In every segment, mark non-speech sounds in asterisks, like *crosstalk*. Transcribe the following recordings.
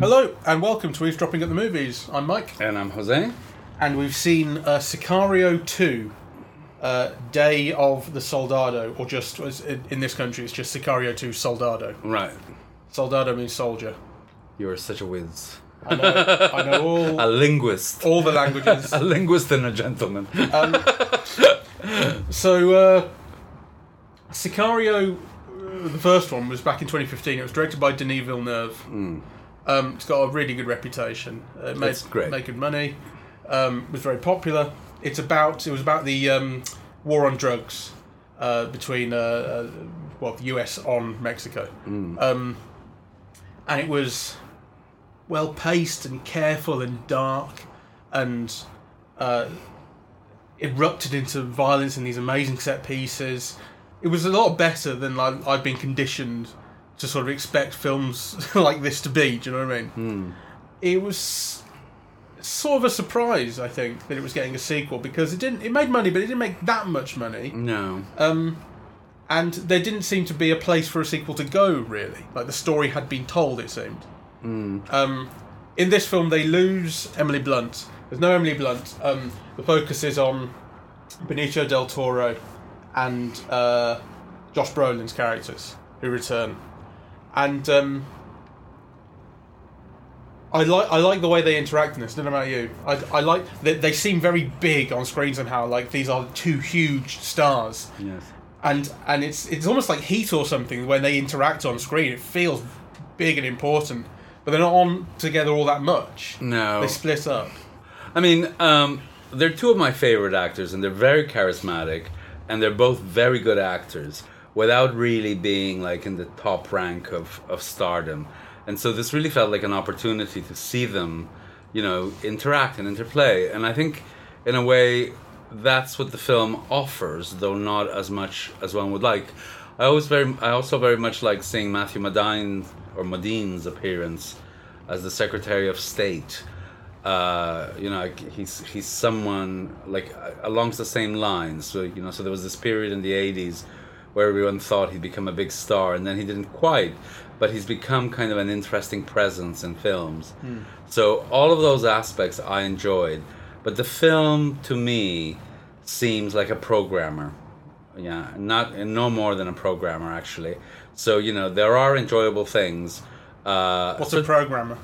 Hello and welcome to Eavesdropping at the Movies. I'm Mike, And I'm Jose. and we've seen uh, Sicario 2, uh, Day of the Soldado, or just in in this country, it's just Sicario 2 Soldado. Right. Soldado means soldier. You're such a whiz. I know, I know *laughs* all, A linguist. all the languages. *laughs* A linguist and a gentleman. *laughs* So, uh, Sicario, uh, the first one, was back in 2015. It was directed by Denis Villeneuve. Um, it's got a really good reputation. Uh, it made, great. made good money. Um, was very popular. It's about it was about the um, war on drugs uh, between uh, uh, well the US on Mexico, um, and it was well paced and careful and dark and uh, erupted into violence and these amazing set pieces. It was a lot better than like, I'd been conditioned to sort of expect films *laughs* like this to be. Do you know what I mean? It was sort of a surprise, I think, that it was getting a sequel because it didn't. It made money, but it didn't make that much money, No. um, and there didn't seem to be a place for a sequel to go. Really, like the story had been told. It seemed. Um, in this film, they lose Emily Blunt. There's no Emily Blunt. Um, the focus is on Benicio del Toro and uh, Josh Brolin's characters who return, and um, I like I like the way they interact in this. I don't know about you. I, I like they, they seem very big on screen somehow. Like these are two huge stars, Yes. and and it's it's almost like Heat or something when they interact on screen. It feels big and important, but they're not on together all that much. No. They split up. I mean, um, they're two of my favorite actors, and they're very charismatic, and they're both very good actors without really being like in the top rank of, of stardom. And so this really felt like an opportunity to see them, you know, interact and interplay. And I think, in a way, that's what the film offers, though not as much as one would like. I always very, I also very much like seeing Matthew Modine or Modine's appearance as the Secretary of State uh, you know, he's he's someone like uh, along the same lines. So you know, so there was this period in the '80s where everyone thought he'd become a big star, and then he didn't quite. But he's become kind of an interesting presence in films. So all of those aspects I enjoyed, but the film to me seems like a programmer. Yeah, not no more than a programmer actually. So you know, there are enjoyable things. Uh, What's a programmer?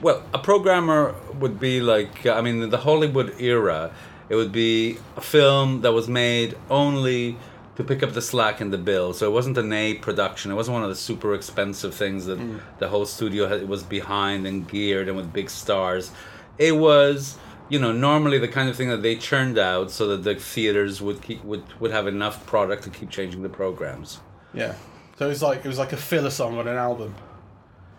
Well, a programmer would be like, I mean, in the Hollywood era, it would be a film that was made only to pick up the slack in the bill. So it wasn't an A production. It wasn't one of the super expensive things that mm. the whole studio had, was behind and geared and with big stars. It was, you know, normally the kind of thing that they churned out so that the theaters would keep would, would have enough product to keep changing the programs. Yeah. So it was like it was like a filler song on an album,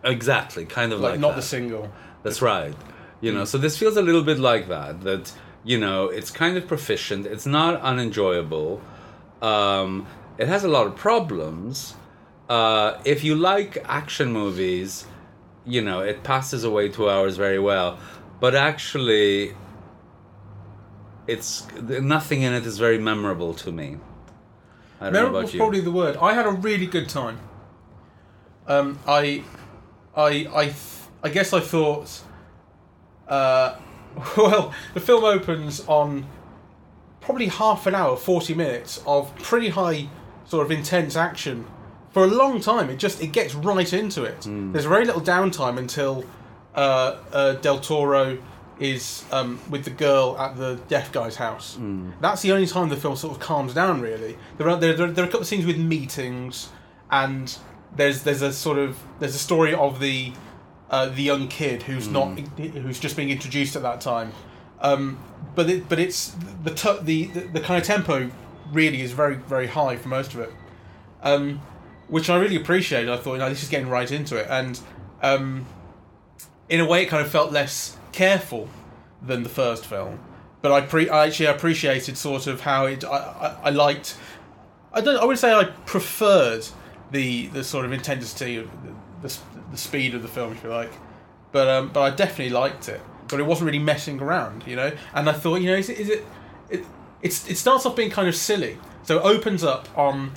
Exactly, kind of like, like, not that. the single. That's right. You know, so this feels a little bit like that. That you know, it's kind of proficient. It's not unenjoyable. Um, it has a lot of problems. Uh, if you like action movies, you know, it passes away two hours very well. But actually, it's nothing in it is very memorable to me. I don't know Memorable about is you. probably the word. I had a really good time. Um, I, I, I, I guess I thought. Uh, *laughs* well, the film opens on probably half an hour, forty minutes of pretty high, sort of intense action. For a long time, it just it gets right into it. There's very little downtime until uh, uh, Del Toro is um, with the girl at the deaf guy's house. That's the only time the film sort of calms down. Really, there are there, there are a couple of scenes with meetings, and there's there's a sort of there's a story of the uh, the young kid who's not who's just being introduced at that time. Um, but it, but it's the, tu- the the the kind of tempo really is very very high for most of it, um, which I really appreciated. I thought, you know, this is getting right into it, and um, in a way, it kind of felt less careful than the first film. But I pre I actually appreciated sort of how it. I, I, I liked. I don't. I would say I preferred the the sort of intensity of the, the, the speed of the film, if you like. But um, but I definitely liked it. But it wasn't really messing around, you know. And I thought, you know, is it is it, it it starts off being kind of silly. So it opens up on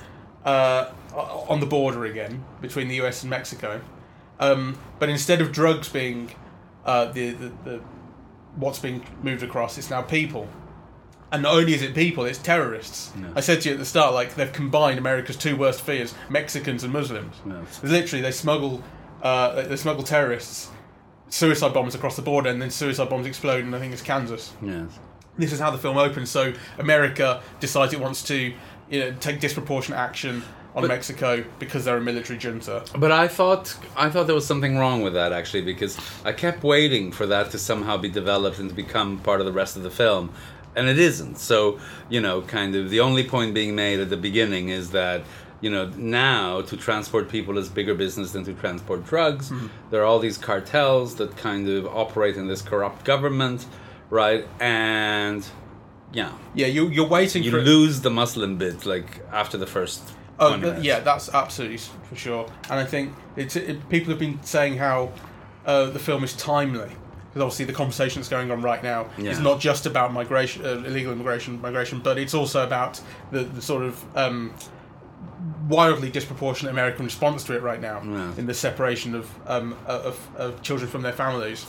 uh, on the border again between the US and Mexico, um, but instead of drugs being uh, the, the the what's being moved across, it's now people. And not only is it people, it's terrorists. Yeah. I said to you at the start, like they've combined America's two worst fears: Mexicans and Muslims. Literally, they smuggle uh, they- they smuggle terrorists, suicide bombers across the border, and then suicide bombs explode. And I think it's Kansas. Yes. This is how the film opens. So America decides it wants to, you know, take disproportionate action on But- Mexico because they're a military junta. But I thought I thought there was something wrong with that actually because I kept waiting for that to somehow be developed and to become part of the rest of the film, and it isn't. So you know, kind of the only point being made at the beginning is that you know now to transport people is bigger business than to transport drugs. There are all these cartels that kind of operate in this corrupt government, right? And yeah, Yeah, you, you're waiting you for. lose the Muslim bit like after the first. Oh, 20 th- yeah, that's absolutely for sure. And I think it's it, people have been saying how uh, the film is timely because obviously the conversation that's going on right now is not just about migration, uh, illegal immigration, migration, but it's also about the, the sort of um, wildly disproportionate American response to it right now Yeah. in the separation of, um, of of children from their families.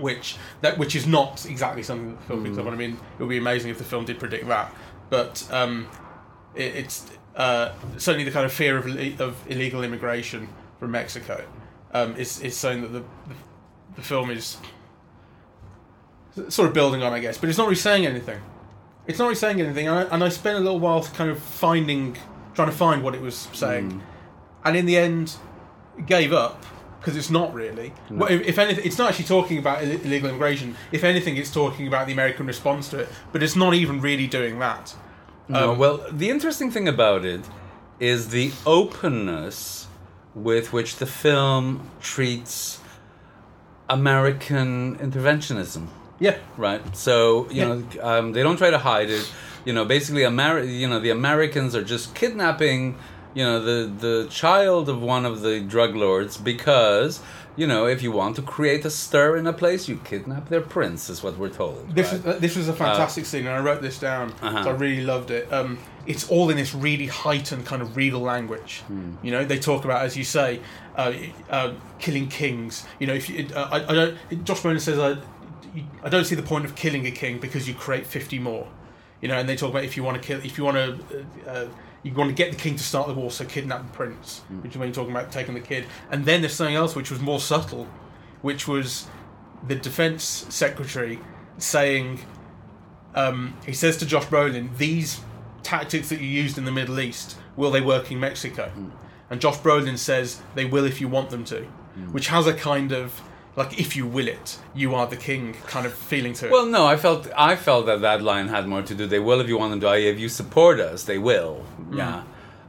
Which that which is not exactly something that the film picks up on. I mean, it would be amazing if the film did predict that, but um, it, it's uh, certainly the kind of fear of, of illegal immigration from Mexico um, is, is something that the, the, the film is sort of building on, I guess. But it's not really saying anything. It's not really saying anything, and I, and I spent a little while kind of finding, trying to find what it was saying, and in the end, gave up because it's not really. Well, if, if anything, it's not actually talking about illegal immigration. If anything, it's talking about the American response to it, but it's not even really doing that. No, Um, well, the interesting thing about it is the openness with which the film treats American interventionism, Yeah, right? So you know, um, they don't try to hide it. You know, basically, Ameri- you know, the Americans are just kidnapping, you know, the the child of one of the drug lords because. You know, if you want to create a stir in a place, you kidnap their prince, is what we're told. This right? was this was a fantastic scene, and I wrote this down. Uh-huh. So I really loved it. Um, it's all in this really heightened kind of regal language. You know, they talk about, as you say, uh, uh, killing kings. You know, if you, uh, I, I don't, Josh Brolin says, I, I don't see the point of killing a king because you create fifty more. You know, and they talk about if you want to kill, if you want to. Uh, uh, you want to get the king to start the war, so kidnap the prince, which is when you're talking about taking the kid. And then there's something else which was more subtle, which was the defense secretary saying, um, he says to Josh Brolin, these tactics that you used in the Middle East, will they work in Mexico? And Josh Brolin says, they will if you want them to, which has a kind of, like, if you will it, you are the king kind of feeling to it. Well, no, I felt I felt that that line had more to do. They will if you want them to. If you support us, they will. Yeah,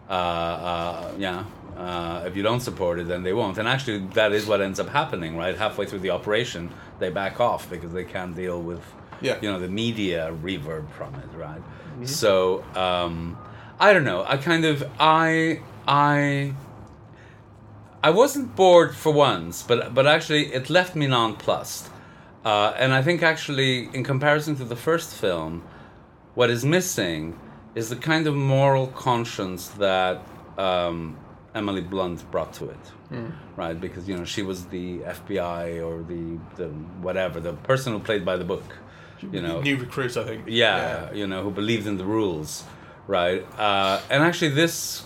uh, uh, yeah. Uh, if you don't support it, then they won't. And actually, that is what ends up happening. Right, halfway through the operation, they back off because they can't deal with, Yeah. you know, the media reverb from it. Right. So um, I don't know. I kind of I I I wasn't bored for once, but but actually it left me nonplussed. Uh, and I think actually, in comparison to the first film, what is missing is the kind of moral conscience that um, Emily Blunt brought to it, right? Because you know she was the FBI or the the whatever the person who played by the book, you know, New recruits, I think. yeah, you know, who believed in the rules, right? Uh, and actually, this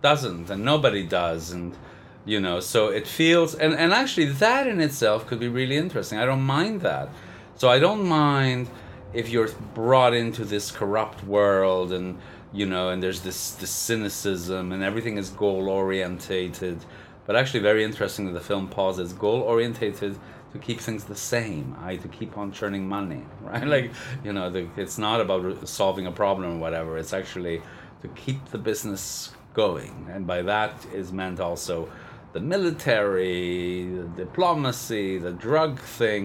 doesn't, and nobody does, and you know, so it feels, and and actually, that in itself could be really interesting. I don't mind that, so I don't mind if you're brought into this corrupt world, and you know, and there's this this cynicism, and everything is goal orientated. But actually, very interesting that the film pauses goal orientated to keep things the same, I to keep on churning money, *laughs* right? Like, you know, the, it's not about solving a problem or whatever. It's actually to keep the business going, and by that is meant also the military, the diplomacy, the drug thing,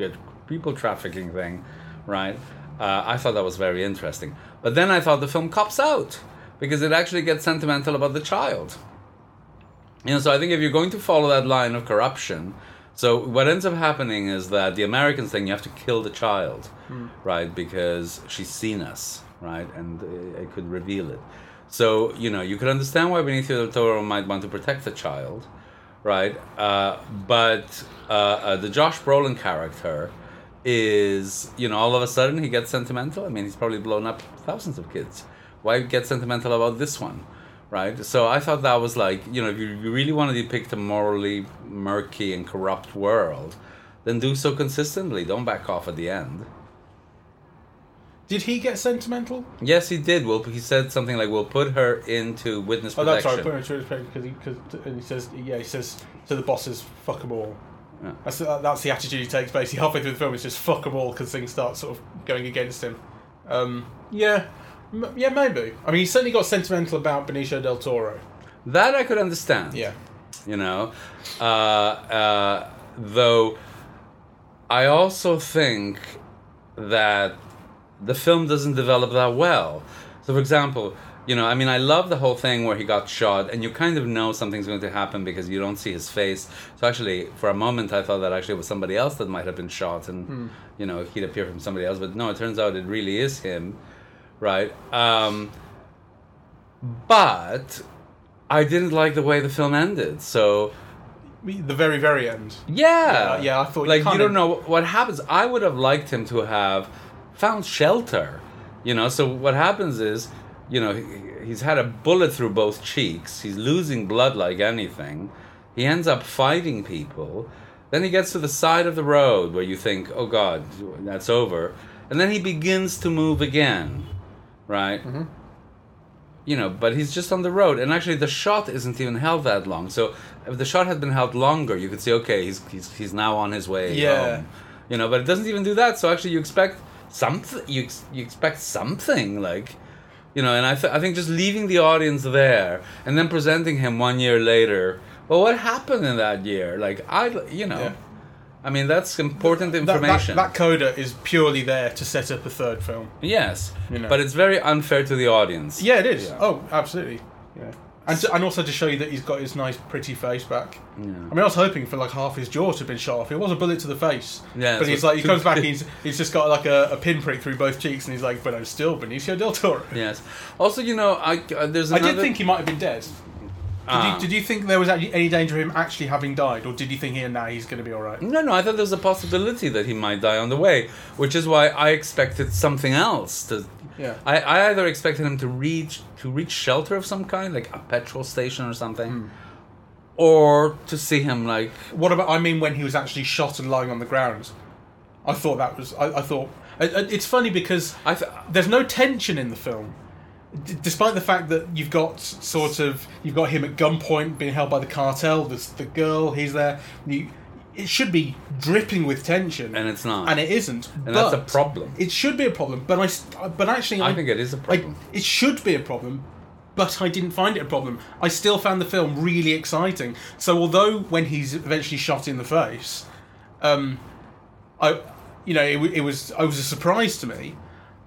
the people trafficking thing, right? Uh, I thought that was very interesting. But then I thought the film cops out because it actually gets sentimental about the child. You know, so I think if you're going to follow that line of corruption, So what ends up happening is that the Americans think you have to kill the child, right? Because she's seen us, right? And uh, it could reveal it. So you know you could understand why Benicio del Toro might want to protect the child, right? Uh, but uh, uh, the Josh Brolin character is, you know, all of a sudden he gets sentimental. I mean, he's probably blown up thousands of kids. Why get sentimental about this one? Right? So I thought that was like, you know, if you really want to depict a morally murky and corrupt world, then do so consistently. Don't back off at the end. Did he get sentimental? Yes, he did. Well, he said something like, "We'll put her into witness Oh, that's right. Put him into because he, cause, and he says, yeah, he says to the bosses, "Fuck them all." Yeah. That's that's the attitude he takes. Basically, halfway through the film, it's just "fuck them all" because things start sort of going against him. Um, yeah, M- yeah, maybe. I mean, he certainly got sentimental about Benicio del Toro. That I could understand. Yeah, you know uh, uh, though i also think that the film doesn't develop that well so for example you know i mean i love the whole thing where he got shot and you kind of know something's going to happen because you don't see his face so actually for a moment i thought that actually it was somebody else that might have been shot and you know he'd appear from somebody else but no it turns out it really is him right um, but I didn't like the way the film ended. So the very very end. yeah, Yeah, yeah, I thought like you kinda- don't know what happens. I would have liked him to have found shelter. You know, so what happens is, you know, he- he's had a bullet through both cheeks. He's losing blood like anything. He ends up fighting people. Then he gets to the side of the road where you think, "Oh God, that's over," and then he begins to move again, right? Mm-hmm. you know, but he's just on the road, and actually the shot isn't even held that long. So if the shot had been held longer, you could say, okay, he's he's, he's now on his way Yeah. home. You know, but it doesn't even do that. So actually, you expect something. You ex- you expect something like, you know, and I th- I think just leaving the audience there and then presenting him one year later. Well, what happened in that year? Like I, you know, Yeah. I mean that's important That, that, information. that coda is purely there to set up a third film. yes, You know. but it's very unfair to the audience. Yeah, it is. Yeah. Oh, absolutely. Yeah. And, to, and also to show you that he's got his nice, pretty face back. Yeah. I mean, I was hoping for like half his jaw to have been shot off. It was a bullet to the face. Yeah, But he's like, he comes back, he's he's just got like a, a pinprick through both cheeks, and he's like, but I'm still Benicio del Toro. Yes. Also, you know, I uh, there's I did think he might have been dead. Did, Ah. you, did you think there was any danger of him actually having died, or did you think here now he's going to be all right? No, no, I thought there was a possibility that he might die on the way, which is why I expected something else. To, Yeah. I, I either expected him to reach to reach shelter of some kind, like a petrol station or something, Hmm. or to see him like What about? I mean, when he was actually shot and lying on the ground, I thought that was. I, I thought it, it- it's funny because I. Th- there's no tension in the film, D- despite the fact that you've got sort of you've got him at gunpoint being held by the cartel. There's the girl, he's there. You, it should be dripping with tension, and it's not. and it isn't. And that's a problem. It should be a problem, but I. But actually, I think it is a problem. it should be a problem, but I didn't find it a problem. I still found the film really exciting. So although when he's eventually shot in the face, um, I, you know, it, it was it was a surprise to me.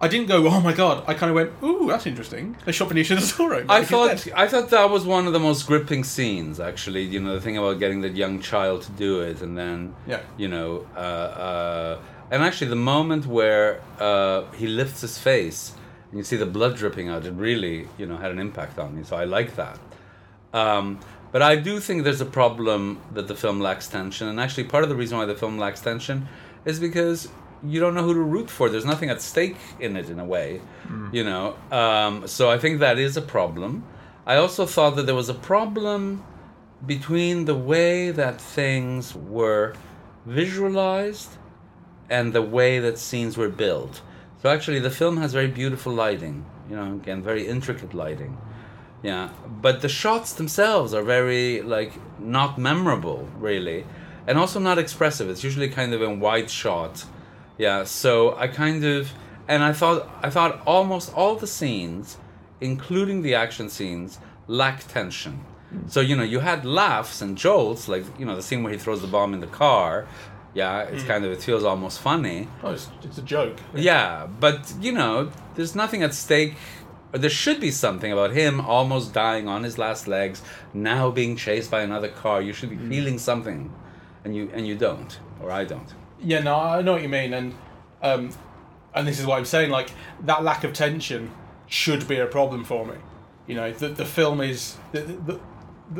I didn't go, oh my god. I kind of went, ooh, that's interesting. They shot Benicio del Toro. I thought. I thought that was one of the most gripping scenes. Actually, you know, the thing about getting that young child to do it, and then Yeah. you know, uh, uh, and actually the moment where uh, he lifts his face and you see the blood dripping out, it really you know had an impact on me. So I like that. Um, but I do think there's a problem that the film lacks tension, and actually part of the reason why the film lacks tension is because you don't know who to root for. There's nothing at stake in it, in a way, you know. Um, so I think that is a problem. I also thought that there was a problem between the way that things were visualized and the way that scenes were built. So actually, the film has very beautiful lighting. You know, again, very intricate lighting. Yeah, but the shots themselves are very like not memorable, really, and also not expressive. It's usually kind of in wide shot. Yeah, so I kind of and I thought I thought almost all the scenes, including the action scenes, lack tension. Hmm. So you know, you had laughs and jolts, like you know the scene where he throws the bomb in the car. Yeah, it's hmm. kind of it feels almost funny. Oh, it's, it's a joke. Yeah, but you know, there's nothing at stake. Or there should be something about him almost dying on his last legs, now being chased by another car. You should be hmm. feeling something, and you and you don't, or I don't. Yeah, no, I know what you mean, and um, and this is what I'm saying. Like that lack of tension should be a problem for me. You know, the the film is the the,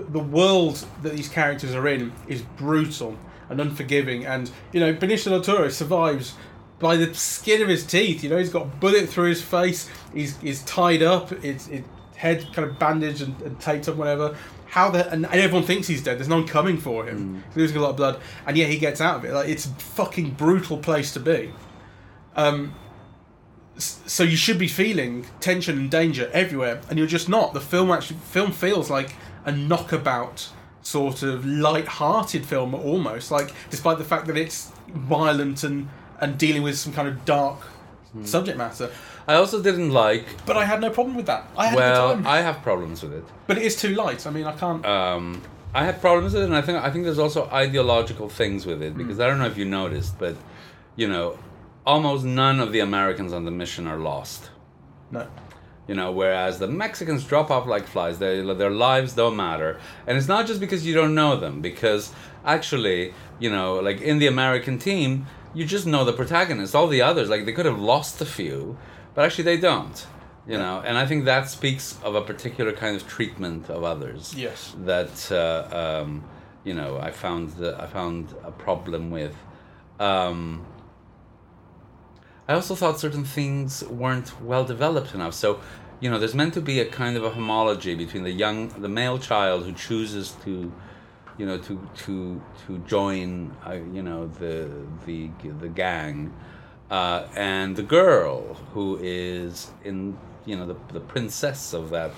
the, world that these characters are in is brutal and unforgiving, and you know, Benicio del Toro survives by the skin of his teeth. You know, he's got a bullet through his face. He's he's tied up. It's it, head kind of bandaged and, and taped up, whatever. How the and, everyone thinks he's dead. There's no one coming for him. He's losing a lot of blood, and yet he gets out of it. Like it's a fucking brutal place to be. Um, so you should be feeling tension and danger everywhere, and you're just not. The film actually film feels like a knockabout sort of light-hearted film almost like despite the fact that it's violent and and dealing with some kind of dark subject matter I also didn't like. but I had no problem with that. I had Well, time. I have problems with it. but it is too light. I mean, I can't. um, I had problems with it, and I think I think there's also ideological things with it because I don't know if you noticed, but you know, almost none of the Americans on the mission are lost. no. You know, whereas the Mexicans drop off like flies. They, their lives don't matter, and it's not just because you don't know them. Because actually, you know, like in the American team, you just know the protagonists. All the others, like they could have lost a few, but actually they don't. You know, and I think that speaks of a particular kind of treatment of others Yes. that uh, um, you know I found that I found a problem with. Um, I also thought certain things weren't well developed enough. So, you know, there's meant to be a kind of a homology between the young, the male child who chooses to, you know, to to to join, uh, you know, the the the gang, uh, and the girl who is in, you know, the the princess of that,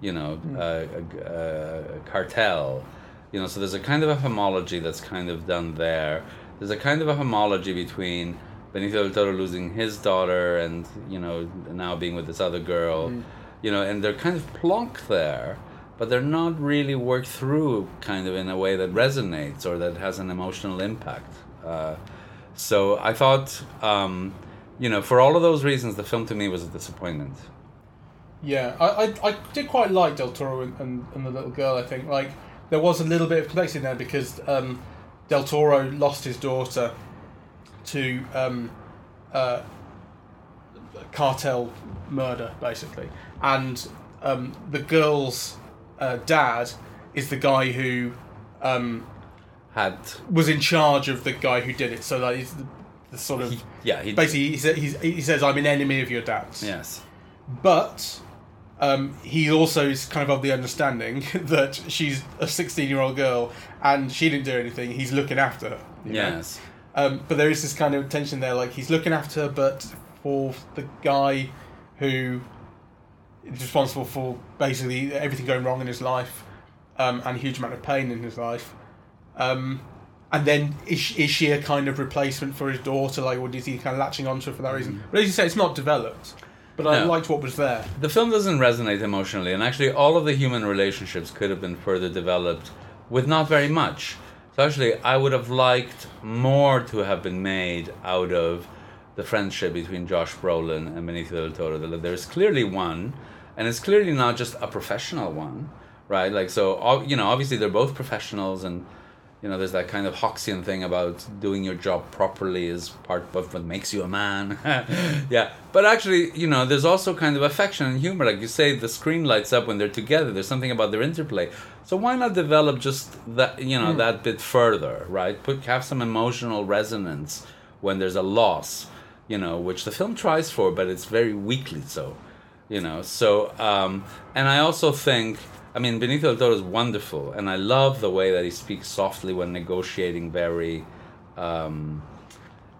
you know, uh, uh, cartel. You know, so there's a kind of a homology that's kind of done there. There's a kind of a homology between Benicio del Toro losing his daughter and you know now being with this other girl, you know, and they're kind of plonked there, but they're not really worked through kind of in a way that resonates or that has an emotional impact. Uh, so I thought, um, you know, for all of those reasons, the film to me was a disappointment. Yeah, I, I, I did quite like Del Toro and, and, and the little girl. I think like there was a little bit of complexity there because um, Del Toro lost his daughter to um, uh, cartel murder, basically, and um, the girl's uh, dad is the guy who um, Had was in charge of the guy who did it. So that he's the, the sort of he, yeah, he basically he, sa- he's, he says I'm an enemy of your dad's. yes, But um, he also is kind of of the understanding *laughs* that she's a 16 year old girl and she didn't do anything. He's looking after her. yes, Um, but there is this kind of tension there, like he's looking after her, but for the guy who is responsible for basically everything going wrong in his life um, and a huge amount of pain in his life. Um, and then is she, is she a kind of replacement for his daughter? Like, or is he kind of latching onto her for that reason? But as you say, it's not developed. But I No. liked what was there. The film doesn't resonate emotionally, and actually, all of the human relationships could have been further developed with not very much. So, actually, I would have liked more to have been made out of the friendship between Josh Brolin and Benicio del Toro. There's clearly one, and it's clearly not just a professional one, right? Like, so, you know, obviously, they're both professionals, and you know, there's that kind of Hawksian thing about doing your job properly is part of what makes you a man. *laughs* yeah, but actually, you know, there's also kind of affection and humor. Like you say, the screen lights up when they're together. There's something about their interplay. So why not develop just that, you know, hmm. that bit further, right? Put have some emotional resonance when there's a loss, you know, which the film tries for, but it's very weakly so you know so um and i also think i mean benito del toro is wonderful and i love the way that he speaks softly when negotiating very um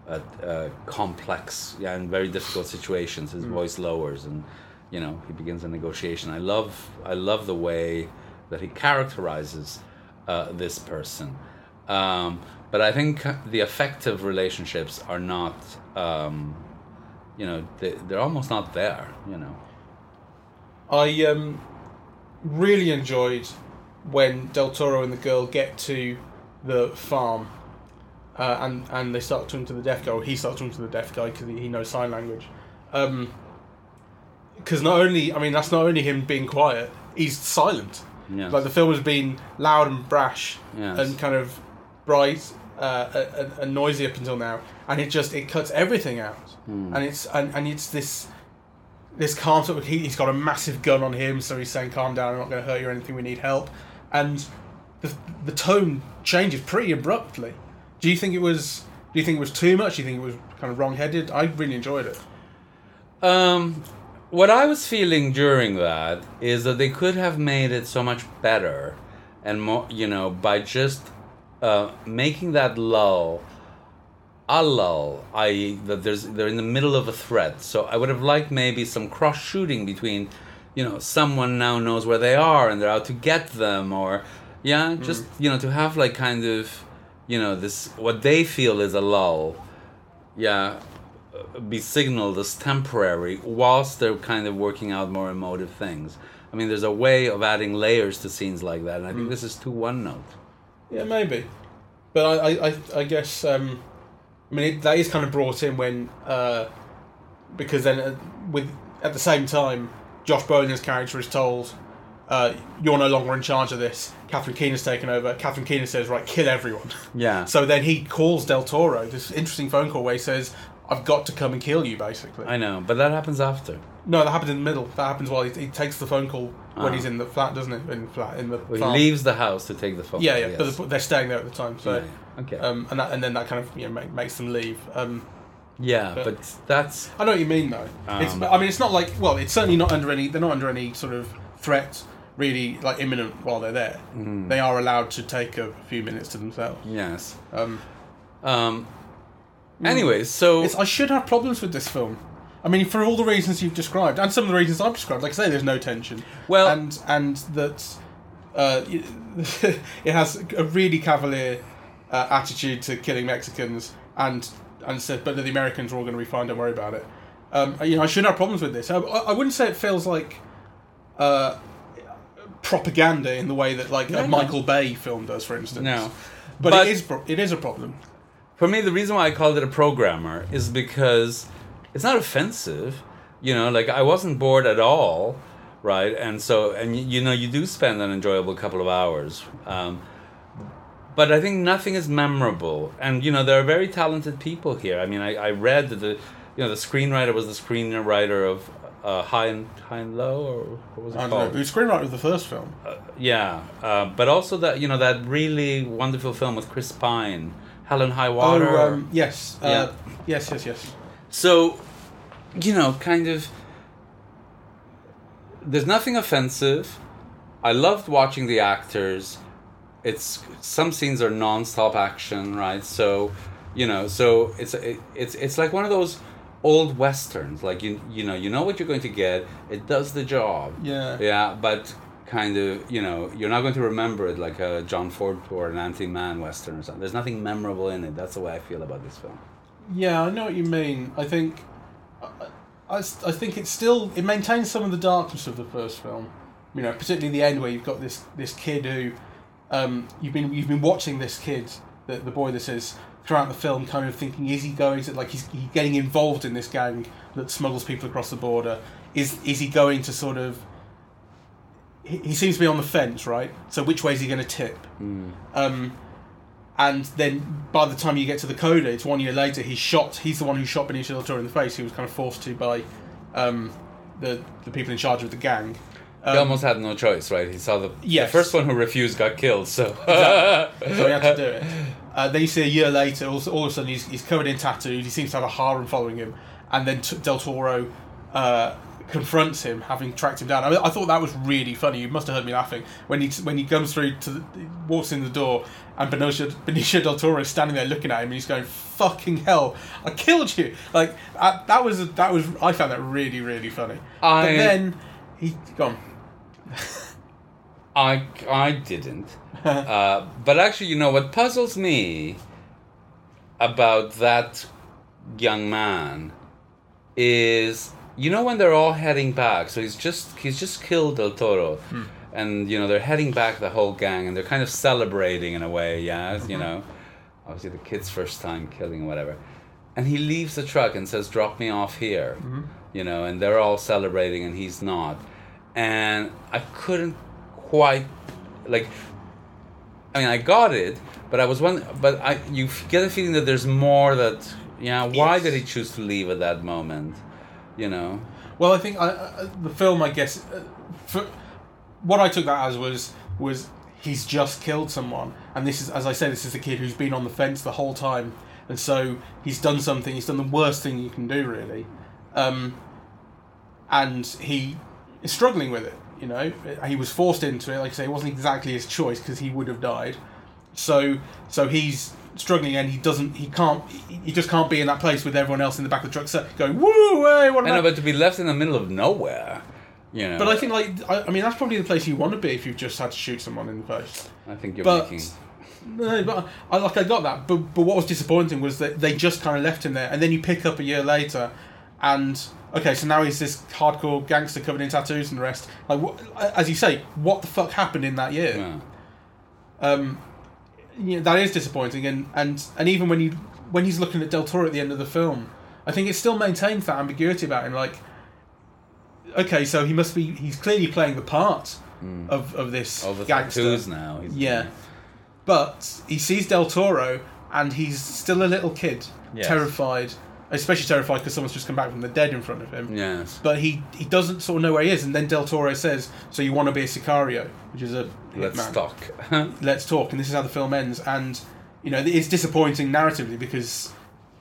uh, uh, complex yeah, and very difficult situations. His voice lowers and you know he begins a negotiation. I love i love the way that he characterizes uh, this person. Um, but i think the effective relationships are not um, you know they, they're almost not there you know I um, really enjoyed when Del Toro and the girl get to the farm, uh, and and they start talking to the deaf guy, or he starts talking to the deaf guy because he, he knows sign language. Because not only, I mean, that's not only him being quiet; he's silent. Yes. Like the film has been loud and brash, Yes. and kind of bright uh, and, and noisy up until now, and it just it cuts everything out, and it's and, and it's this this calm sort of he, he's got a massive gun on him, so he's saying, "Calm down, I'm not going to hurt you or anything. We need help," and the the tone changes pretty abruptly. Do you think it was? Do you think it was too much? Do you think it was kind of wrong-headed? I really enjoyed it. Um, what I was feeling during that is that they could have made it so much better, and more, you know, by just uh, making that lull a lull, i.e., that there's they're in the middle of a threat. So I would have liked maybe some cross shooting between, you know, someone now knows where they are and they're out to get them, or yeah, just you know, to have like kind of, you know, this what they feel is a lull, yeah, be signaled as temporary whilst they're kind of working out more emotive things. I mean, there's a way of adding layers to scenes like that, and I think this is too one note. Yeah, maybe. But I, I, I, I guess um, I mean it, that is kind of brought in when uh, because then uh, with at the same time Josh Brolin's character is told uh, you're no longer in charge of this. Catherine Keener's taken over. Catherine Keener says right, kill everyone. Yeah. *laughs* So then he calls Del Toro. This interesting phone call where he says I've got to come and kill you, basically. I know, but that happens after. No, that happens in the middle. That happens while he, he takes the phone call when Ah. he's in the flat, doesn't it? In the flat in the Well, farm. he leaves the house to take the phone. Yeah, yeah, yes. but they're staying there at the time. So. Yeah, yeah. Okay. Um, and that, and then that kind of you know make, makes them leave. Um, yeah, but- but that's I know what you mean though. it's, Um, I mean, it's not like well, it's certainly not under any. They're not under any sort of threat, really like imminent while they're there. Mm. They are allowed to take a few minutes to themselves. yes. Um, Um. Anyways, so it's, I should have problems with this film. I mean, for all the reasons you've described, and some of the reasons I've described, like I say, there's no tension. Well- and and that uh, *laughs* it has a really cavalier uh, attitude to killing Mexicans, and and said, but the Americans are all going to be fine. Don't worry about it. Um, you know, I shouldn't have problems with this. I, I wouldn't say it feels like uh, propaganda in the way that like No, a no. Michael Bay film does, for instance. no. but, But- it is pro- it is a problem. For me, the reason why I called it a programmer is because it's not offensive. You know, like I wasn't bored at all, right? And so, and you know, you do spend an enjoyable couple of hours. Um, but I think nothing is memorable. And you know, there are very talented people here. I mean, I, I read that the you know the screenwriter was the screenwriter of uh, High and High and Low, or what was it I don't called? know. He screenwriter of the first film. Yeah, uh, but also that you know that really wonderful film with Chris Pine, Helen and High Water. Oh, um, yes. Uh, Yeah. Yes, yes, yes. So, you know, kind of. There's nothing offensive. I loved watching the actors. It's some scenes are non-stop action, right? So, you know, so it's it, it's it's like one of those old westerns. Like you you know you know what you're going to get. It does the job. Yeah. Yeah, but kind of you know you're not going to remember it like a John Ford or an Anthony Mann western or something. There's nothing memorable in it. That's the way I feel about this film. Yeah, I know what you mean. I think, I, I, I think it still it maintains some of the darkness of the first film. You know, particularly the end where you've got this this kid who, um, you've been you've been watching this kid, the the boy this is throughout the film, kind of thinking, is he going to like he's, he's getting involved in this gang that smuggles people across the border? Is is he going to sort of? He, he seems to be on the fence, right? So which way is he going to tip? Um, and then by the time you get to the coda, it's one year later. He's shot. He's the one who shot Benicio del Toro in the face. He was kind of forced to by um, the the people in charge of the gang. Um, he almost had no choice, right? He saw the, Yes. the first one who refused got killed. So so he had to do it. *laughs* Uh, then you see a year later, all, all of a sudden he's, he's covered in tattoos. He seems to have a harem following him, and then t- Del Toro uh, confronts him, having tracked him down. I, mean, I thought that was really funny. You must have heard me laughing when he when he comes through to the, walks in the door, and Benicio, Benicio del Toro is standing there looking at him, and he's going, "Fucking hell, I killed you!" Like uh, that was that was I found that really really funny. I- But then he gone. I I didn't. *laughs* uh, but actually, you know what puzzles me about that young man is you know when they're all heading back. So he's just he's just killed Del Toro, hmm. and you know they're heading back the whole gang, and they're kind of celebrating in a way. Yeah, you mm-hmm. know, obviously the kid's first time killing whatever, and he leaves the truck and says, "Drop me off here," mm-hmm. you know, and they're all celebrating, and he's not, and I couldn't quite like I mean, I got it, but I was one. But I, you get a feeling that there's more that. Yeah, why Yes. did he choose to leave at that moment? You know. Well, I think I, I, the film, I guess, uh, for, what I took that as was was he's just killed someone, and this is, as I say, this is the kid who's been on the fence the whole time, and so he's done something. He's done the worst thing you can do, really, um, and he is struggling with it. You know, he was forced into it. Like I say, it wasn't exactly his choice because he would have died. So, so he's struggling, and he doesn't. He can't. He just can't be in that place with everyone else in the back of the truck, so going woo, hey, what know, but to be left in the middle of nowhere, you know. But I think, like, I, I mean, that's probably the place you want to be if you've just had to shoot someone in the face. I think you're But making. *laughs* no, but I like I got that. But but what was disappointing was that they just kind of left him there, and then you pick up a year later, and okay, so now he's this hardcore gangster covered in tattoos and the rest. Like, what, as you say, what the fuck happened in that year? Yeah. Um, you know, that is disappointing, and, and and even when you when he's looking at Del Toro at the end of the film, I think it still maintains that ambiguity about him. Like, okay, so he must be he's clearly playing the part hmm. of of this the gangster. now. Yeah, but he sees Del Toro, and he's still a little kid, Yes. terrified, especially terrified because someone's just come back from the dead in front of him. Yes. But he he doesn't sort of know where he is, and then Del Toro says, "So you want to be a Sicario, which is a Let's hitman." talk. *laughs* let's talk and this is how the film ends and you know it's disappointing narratively because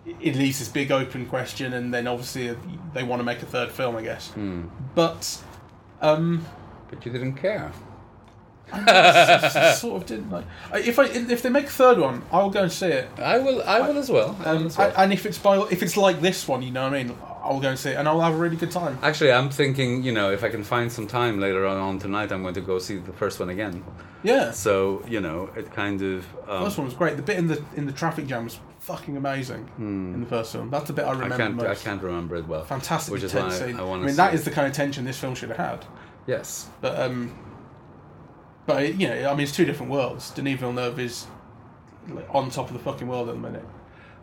it leaves this big open question and then obviously they want to make a third film i guess Hmm. but um But you didn't care. I just sort of didn't like if i if they make a third one i'll go and see it I will. I will as well. I will um, as well. I- and if it's by if it's like this one you know what i mean i'll go and see it and i'll have a really good time Actually, I'm thinking, you know, if I can find some time later on, on tonight, I'm going to go see the first one again. yeah So, you know, it kind of. Um, first one was great the bit in the in the traffic jam was fucking amazing in the first film that's the bit i Hmm. I remember can't. I can't remember it well. fantastic Which is tense why scene. I want I to. mean, that is the kind of tension this film should have had. Yes. But um, but you know, I mean, it's two different worlds. Denis Villeneuve is like, on top of the fucking world at the minute.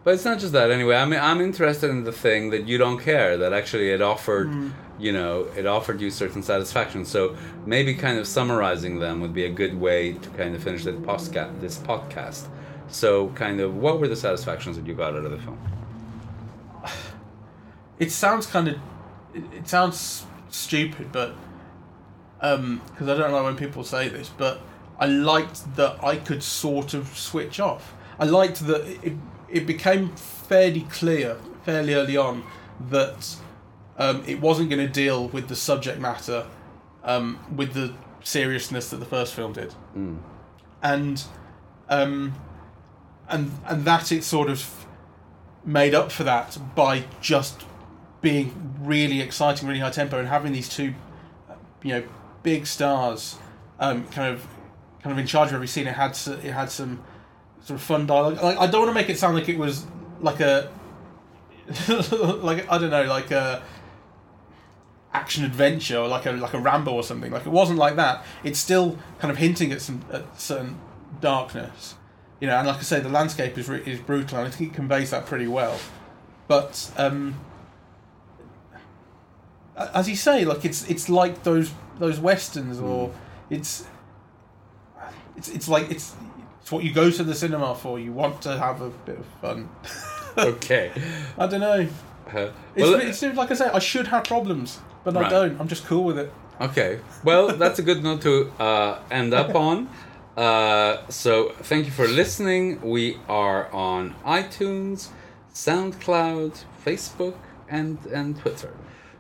But it's not just that anyway. I mean, I'm interested in the thing that you don't care. That actually it offered, Hmm. you know, it offered you certain satisfaction. So maybe kind of summarizing them would be a good way to kind of finish this podcast. This podcast. So, kind of, what were the satisfactions that you got out of the film? *sighs* It sounds kind of, it, it sounds stupid, but um, because I don't like when people say this, but I liked that I could sort of switch off. I liked that it it became fairly clear fairly early on that um, it wasn't going to deal with the subject matter um, with the seriousness that the first film did. Mm. and um, and and that it sort of made up for that by just being really exciting, really high tempo, and having these two, uh, you know, big stars, um, kind of, kind of in charge of every scene. It had it had some sort of fun dialogue. Like I don't want to make it sound like it was like a, *laughs* like I don't know, like a action adventure or like a like a Rambo or something. Like it wasn't like that. It's still kind of hinting at some at certain darkness, you know. And like I say, the landscape is is brutal, and I think it conveys that pretty well. But um, as you say, like it's it's like those those westerns, or it's it's it's like it's it's what you go to the cinema for. You want to have a bit of fun. *laughs* Okay. I don't know. Uh, It's, well, it's like I say, I should have problems, but I don't. I'm just cool with it. Okay. Well, that's a good note to uh, end up on. *laughs* Uh, so, thank you for listening. We are on iTunes, SoundCloud, Facebook, and and Twitter.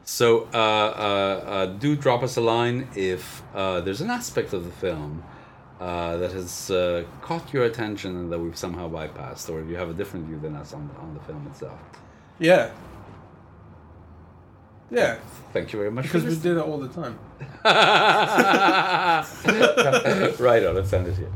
So, uh, uh, uh, do drop us a line if uh, there's an aspect of the film uh, that has uh, caught your attention and that we've somehow bypassed, or if you have a different view than us on on the film itself. Yeah. Yeah, Thank you very much. because for we listening. do that all the time. *laughs* *laughs* right on. Let's send it here.